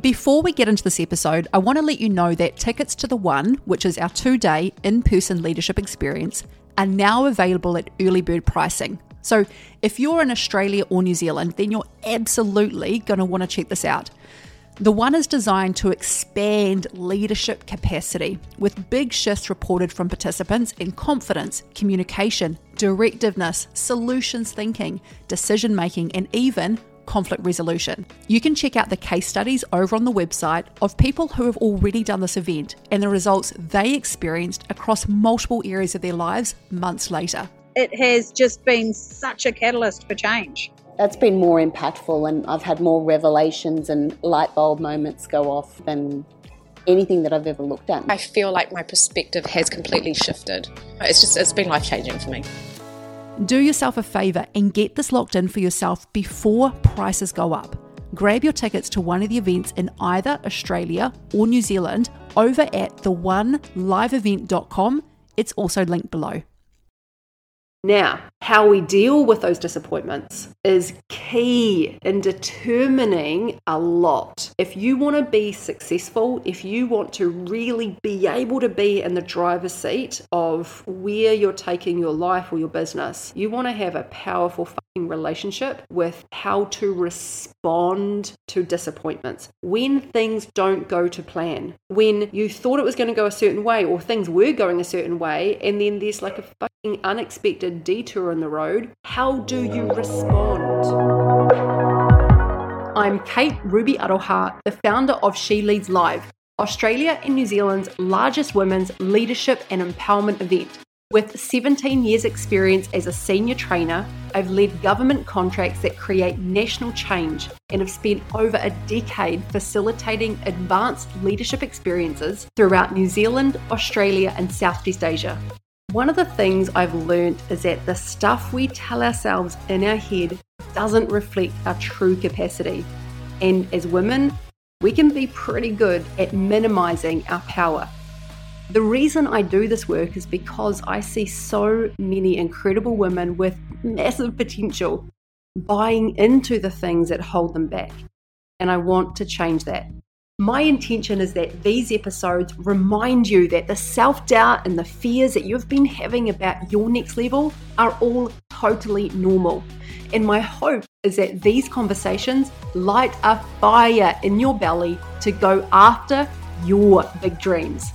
Before we get into this episode, I want to let you know that tickets to the One, which is our two day in person leadership experience, are now available at early bird pricing. So if you're in Australia or New Zealand, then you're absolutely going to want to check this out. The one is designed to expand leadership capacity with big shifts reported from participants in confidence, communication, directiveness, solutions thinking, decision making, and even conflict resolution. You can check out the case studies over on the website of people who have already done this event and the results they experienced across multiple areas of their lives months later. It has just been such a catalyst for change. That's been more impactful, and I've had more revelations and light bulb moments go off than anything that I've ever looked at. I feel like my perspective has completely shifted. It's just, it's been life changing for me. Do yourself a favour and get this locked in for yourself before prices go up. Grab your tickets to one of the events in either Australia or New Zealand over at theoneliveevent.com. It's also linked below. Now, how we deal with those disappointments is key in determining a lot. If you want to be successful, if you want to really be able to be in the driver's seat of where you're taking your life or your business, you want to have a powerful fucking relationship with how to respond to disappointments. When things don't go to plan, when you thought it was going to go a certain way or things were going a certain way, and then there's like a fucking unexpected detour in the road, how do you respond? I'm Kate Ruby Aroha, the founder of She Leads Live, Australia and New Zealand's largest women's leadership and empowerment event. With 17 years' experience as a senior trainer, I've led government contracts that create national change and have spent over a decade facilitating advanced leadership experiences throughout New Zealand, Australia, and Southeast Asia. One of the things I've learned is that the stuff we tell ourselves in our head doesn't reflect our true capacity. And as women, we can be pretty good at minimizing our power. The reason I do this work is because I see so many incredible women with massive potential buying into the things that hold them back. And I want to change that. My intention is that these episodes remind you that the self doubt and the fears that you've been having about your next level are all totally normal. And my hope is that these conversations light a fire in your belly to go after your big dreams.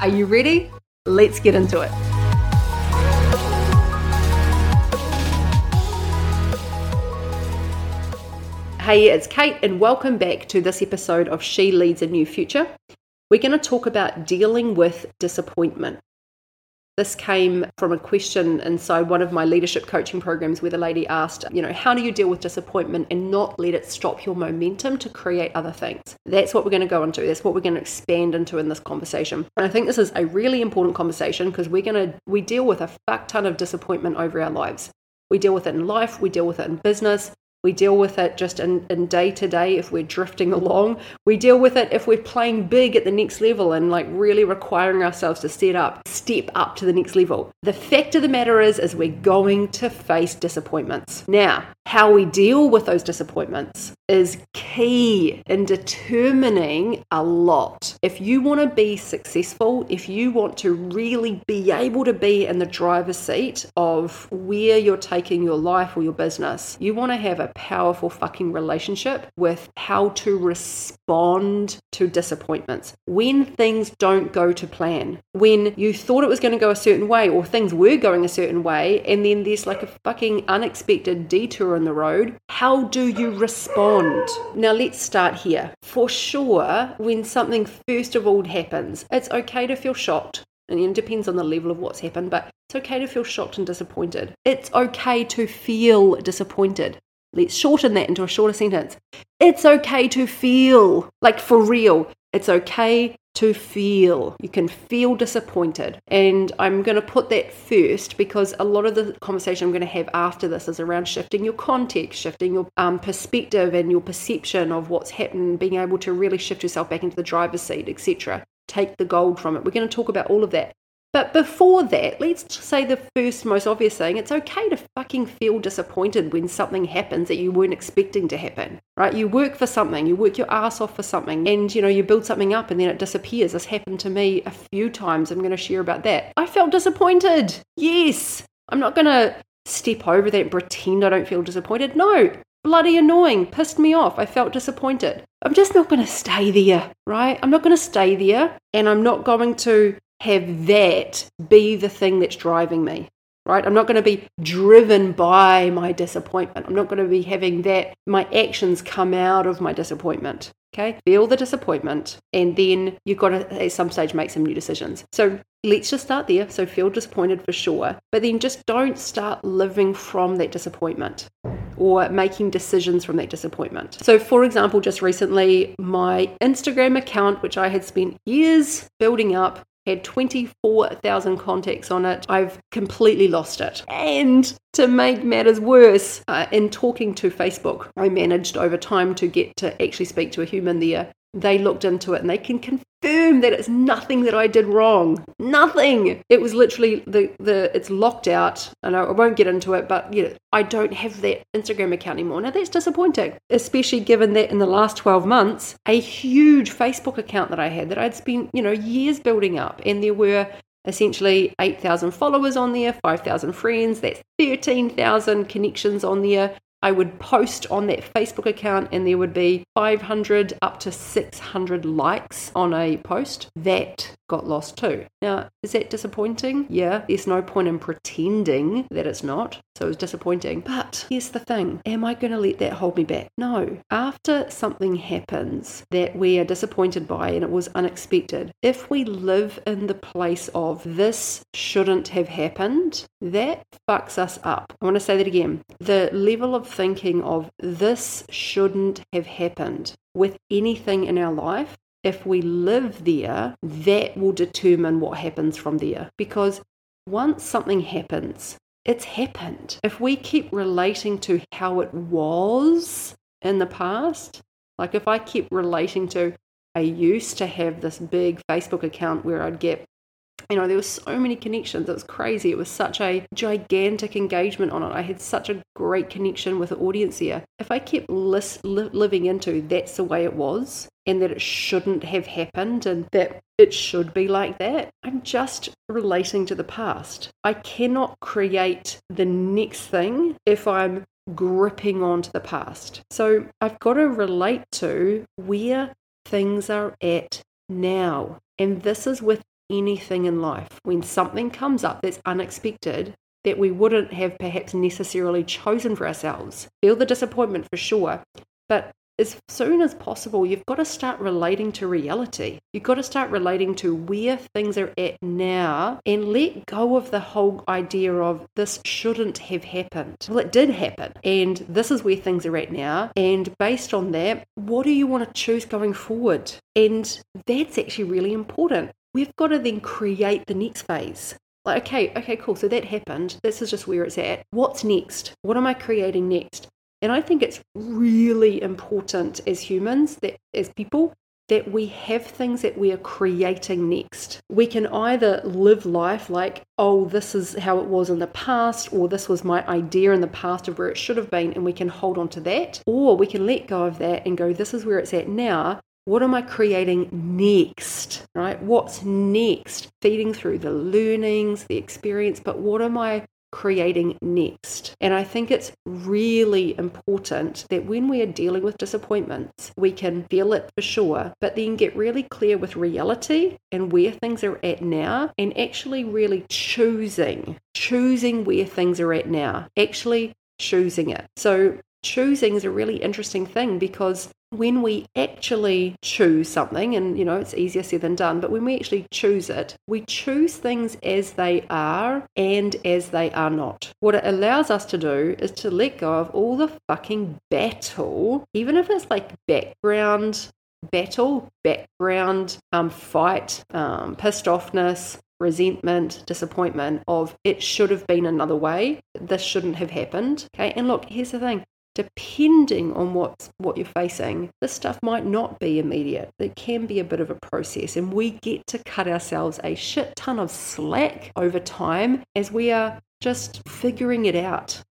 Are you ready? Let's get into it. Hey, it's Kate, and welcome back to this episode of She Leads a New Future. We're going to talk about dealing with disappointment. This came from a question inside one of my leadership coaching programs where the lady asked, you know, how do you deal with disappointment and not let it stop your momentum to create other things? That's what we're going to go into. That's what we're going to expand into in this conversation. And I think this is a really important conversation because we're going to we deal with a fuck ton of disappointment over our lives. We deal with it in life, we deal with it in business, we deal with it just in, day to day if we're drifting along. We deal with it if we're playing big at the next level and like really requiring ourselves to set up, step up to the next level. The fact of the matter is, is we're going to face disappointments. Now, how we deal with those disappointments is key in determining a lot. If you want to be successful, if you want to really be able to be in the driver's seat of where you're taking your life or your business, you want to have a powerful fucking relationship with how to respond to disappointments. When things don't go to plan, when you thought it was going to go a certain way or things were going a certain way, and then there's like a fucking unexpected detour in the road, how do you respond? Now, let's start here. For sure, when something first of all happens, it's okay to feel shocked. And it depends on the level of what's happened, but it's okay to feel shocked and disappointed. It's okay to feel disappointed. Let's shorten that into a shorter sentence. It's okay to feel, like for real. It's okay to feel. You can feel disappointed. And I'm going to put that first because a lot of the conversation I'm going to have after this is around shifting your context, shifting your um, perspective and your perception of what's happened, being able to really shift yourself back into the driver's seat, etc. Take the gold from it. We're going to talk about all of that. But before that, let's just say the first most obvious thing it's okay to fucking feel disappointed when something happens that you weren't expecting to happen, right? You work for something, you work your ass off for something, and you know, you build something up and then it disappears. This happened to me a few times. I'm going to share about that. I felt disappointed. Yes. I'm not going to step over that and pretend I don't feel disappointed. No, bloody annoying, pissed me off. I felt disappointed. I'm just not going to stay there, right? I'm not going to stay there and I'm not going to have that be the thing that's driving me, right? I'm not going to be driven by my disappointment. I'm not going to be having that, my actions come out of my disappointment. Okay, feel the disappointment, and then you've got to at some stage make some new decisions. So let's just start there. So feel disappointed for sure, but then just don't start living from that disappointment or making decisions from that disappointment. So, for example, just recently, my Instagram account, which I had spent years building up, had 24,000 contacts on it. I've completely lost it. And to make matters worse, uh, in talking to Facebook, I managed over time to get to actually speak to a human there they looked into it and they can confirm that it's nothing that I did wrong. Nothing. It was literally the the it's locked out, and I won't get into it, but you know, I don't have that Instagram account anymore. Now that's disappointing, especially given that in the last 12 months, a huge Facebook account that I had that I'd spent, you know, years building up, and there were essentially 8,000 followers on there, 5,000 friends, that's 13,000 connections on there. I would post on that Facebook account and there would be 500 up to 600 likes on a post. That got lost too. Now, is that disappointing? Yeah, there's no point in pretending that it's not. So it was disappointing. But here's the thing Am I going to let that hold me back? No. After something happens that we are disappointed by and it was unexpected, if we live in the place of this shouldn't have happened, that fucks us up. I want to say that again. The level of thinking of this shouldn't have happened with anything in our life if we live there, that will determine what happens from there. Because once something happens, it's happened. If we keep relating to how it was in the past, like if I keep relating to, I used to have this big Facebook account where I'd get you know, there were so many connections. It was crazy. It was such a gigantic engagement on it. I had such a great connection with the audience here. If I kept li- living into that's the way it was and that it shouldn't have happened and that it should be like that, I'm just relating to the past. I cannot create the next thing if I'm gripping onto the past. So I've got to relate to where things are at now. And this is with anything in life. When something comes up that's unexpected, that we wouldn't have perhaps necessarily chosen for ourselves, feel the disappointment for sure. But as soon as possible, you've got to start relating to reality. You've got to start relating to where things are at now and let go of the whole idea of this shouldn't have happened. Well, it did happen, and this is where things are at now. And based on that, what do you want to choose going forward? And that's actually really important we've got to then create the next phase. Like, okay, okay, cool. So that happened. This is just where it's at. What's next? What am I creating next? And I think it's really important as humans, that as people, that we have things that we are creating next. We can either live life like, oh, this is how it was in the past, or this was my idea in the past of where it should have been, and we can hold on to that, or we can let go of that and go, this is where it's at now, what am I creating next? Right? What's next? Feeding through the learnings, the experience, but what am I creating next? And I think it's really important that when we are dealing with disappointments, we can feel it for sure, but then get really clear with reality and where things are at now and actually really choosing, choosing where things are at now, actually choosing it. So choosing is a really interesting thing because when we actually choose something, and you know, it's easier said than done, but when we actually choose it, we choose things as they are and as they are not. What it allows us to do is to let go of all the fucking battle, even if it's like background battle, background um, fight, um, pissed offness, resentment, disappointment of it should have been another way. This shouldn't have happened. Okay. And look, here's the thing depending on what what you're facing, this stuff might not be immediate. It can be a bit of a process, and we get to cut ourselves a shit ton of slack over time as we are just figuring it out.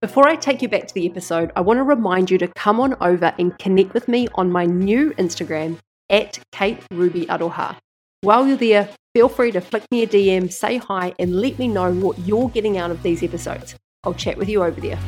Before I take you back to the episode, I want to remind you to come on over and connect with me on my new Instagram at Kate Ruby Aroha. While you're there, feel free to flick me a DM, say hi, and let me know what you're getting out of these episodes. I'll chat with you over there.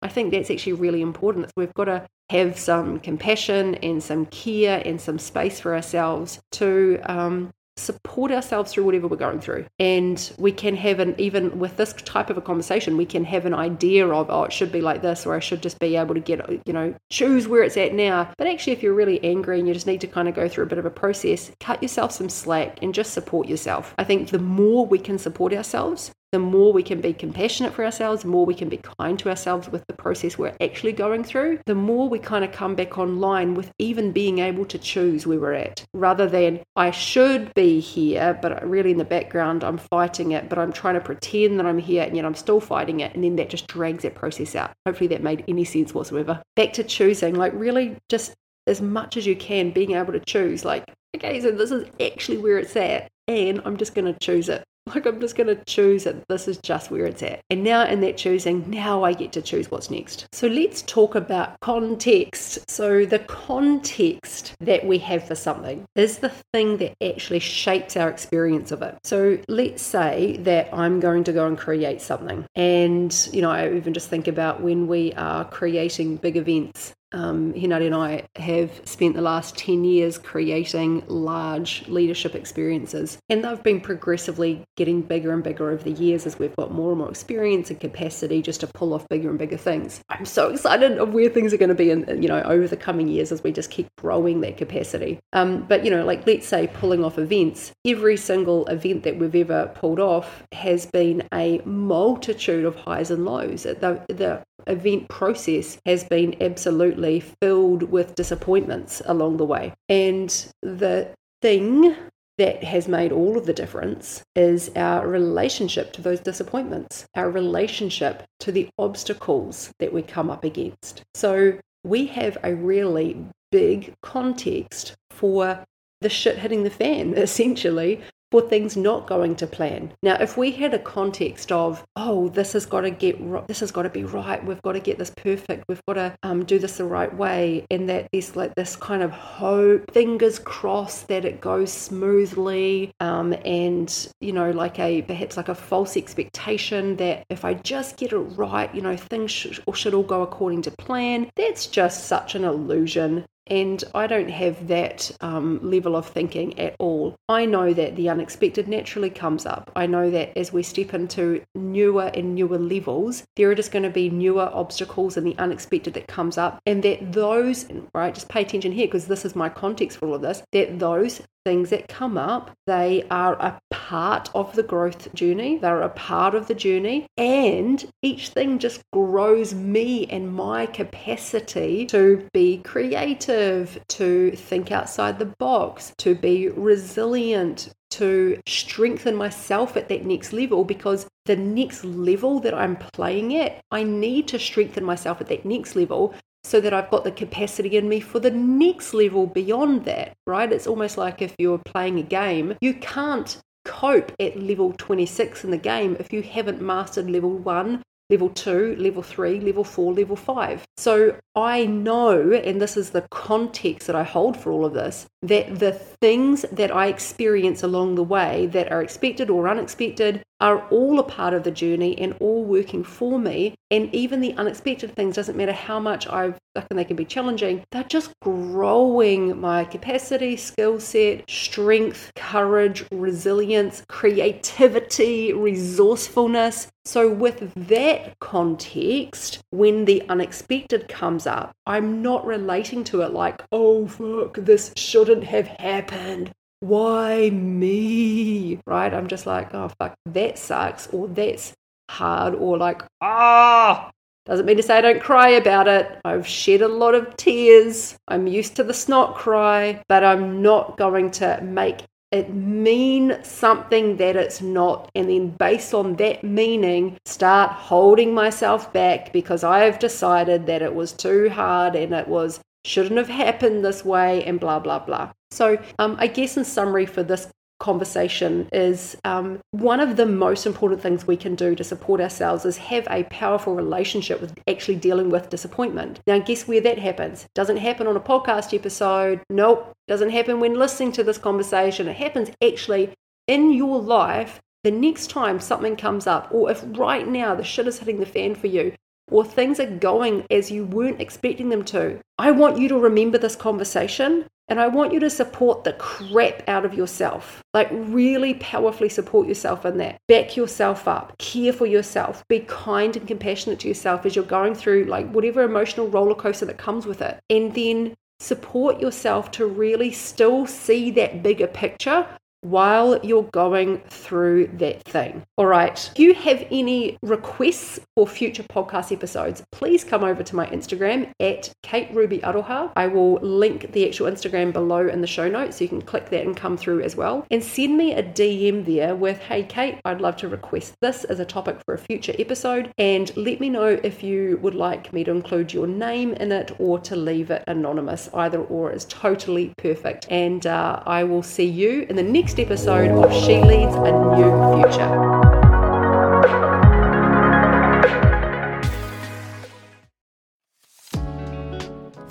I think that's actually really important. We've got to have some compassion and some care and some space for ourselves to um, support ourselves through whatever we're going through. And we can have an, even with this type of a conversation, we can have an idea of, oh, it should be like this, or I should just be able to get, you know, choose where it's at now. But actually, if you're really angry and you just need to kind of go through a bit of a process, cut yourself some slack and just support yourself. I think the more we can support ourselves, the more we can be compassionate for ourselves, the more we can be kind to ourselves with the process we're actually going through, the more we kind of come back online with even being able to choose where we're at, rather than I should be here, but really in the background I'm fighting it, but I'm trying to pretend that I'm here and yet I'm still fighting it. And then that just drags that process out. Hopefully that made any sense whatsoever. Back to choosing, like really just as much as you can, being able to choose, like, okay, so this is actually where it's at, and I'm just going to choose it. Like, I'm just going to choose that this is just where it's at. And now, in that choosing, now I get to choose what's next. So, let's talk about context. So, the context that we have for something is the thing that actually shapes our experience of it. So, let's say that I'm going to go and create something. And, you know, I even just think about when we are creating big events um, Hinari and I have spent the last 10 years creating large leadership experiences, and they've been progressively getting bigger and bigger over the years as we've got more and more experience and capacity just to pull off bigger and bigger things. I'm so excited of where things are going to be, in, you know, over the coming years as we just keep growing that capacity. Um, but you know, like let's say pulling off events, every single event that we've ever pulled off has been a multitude of highs and lows. The, the event process has been absolutely filled with disappointments along the way. And the thing that has made all of the difference is our relationship to those disappointments, our relationship to the obstacles that we come up against. So we have a really big context for the shit hitting the fan, essentially, for things not going to plan. Now, if we had a context of, oh, this has got to get, this has got to be right, we've got to get this perfect, we've got to um, do this the right way, and that there's like this kind of hope, fingers crossed that it goes smoothly, um, and you know, like a perhaps like a false expectation that if I just get it right, you know, things should, should all go according to plan. That's just such an illusion. And I don't have that um, level of thinking at all. I know that the unexpected naturally comes up. I know that as we step into newer and newer levels, there are just going to be newer obstacles and the unexpected that comes up. And that those, right, just pay attention here because this is my context for all of this, that those things that come up, they are a part of the growth journey. They're a part of the journey. And each thing just grows me and my capacity to be creative, to think outside the box, to be resilient, to strengthen myself at that next level because the next level that I'm playing at, I need to strengthen myself at that next level so that I've got the capacity in me for the next level beyond that, right? It's almost like if you're playing a game, you can't cope at level 26 in the game if you haven't mastered level 1 level two, level three, level four, level five. So I know, and this is the context that I hold for all of this, that the things that I experience along the way that are expected or unexpected are all a part of the journey and all working for me. And even the unexpected things doesn't matter how much I've and they can be challenging, they're just growing my capacity, skill set, strength, courage, resilience, creativity, resourcefulness. So, with that context, when the unexpected comes up, I'm not relating to it like, oh, fuck, this shouldn't have happened why me? Right? I'm just like, oh, fuck, that sucks, or that's hard, or like, ah. Doesn't mean to say I don't cry about it. I've shed a lot of tears. I'm used to the snot cry, but I'm not going to make it mean something that it's not. And then, based on that meaning, start holding myself back because I've decided that it was too hard and it was shouldn't have happened this way and blah blah blah so um, i guess in summary for this conversation is um, one of the most important things we can do to support ourselves is have a powerful relationship with actually dealing with disappointment. Now, guess where that happens? Doesn't happen on a podcast episode. Nope. Doesn't happen when listening to this conversation. It happens actually in your life the next time something comes up, or if right now the shit is hitting the fan for you, or things are going as you weren't expecting them to. I want you to remember this conversation and I want you to support the crap out of yourself. Like, really powerfully support yourself in that. Back yourself up. Care for yourself. Be kind and compassionate to yourself as you're going through, like, whatever emotional roller coaster that comes with it. And then support yourself to really still see that bigger picture while you're going through that thing. All right. If you have any requests for future podcast episodes, please come over to my Instagram at Kate Ruby Aroha. I will link the actual Instagram below in the show notes so you can click that and come through as well. And send me a DM there with, hey, Kate, I'd love to request this as a topic for a future episode. And let me know if you would like me to include your name in it or to leave it anonymous. Either or is totally perfect. And uh, I will see you in the next next episode of She Leads a New Future.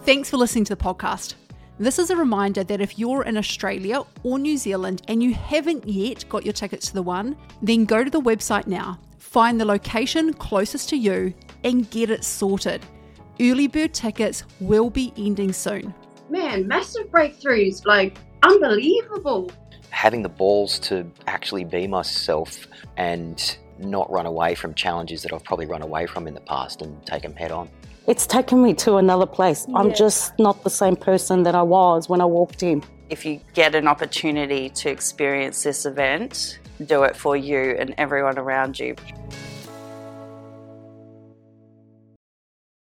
Thanks for listening to the podcast. This is a reminder that if you're in Australia or New Zealand and you haven't yet got your tickets to the one, then go to the website now, find the location closest to you, and get it sorted. Early bird tickets will be ending soon. Man, massive breakthroughs, like unbelievable having the balls to actually be myself and not run away from challenges that I've probably run away from in the past and take them head on. It's taken me to another place. Yeah. I'm just not the same person that I was when I walked in. If you get an opportunity to experience this event, do it for you and everyone around you.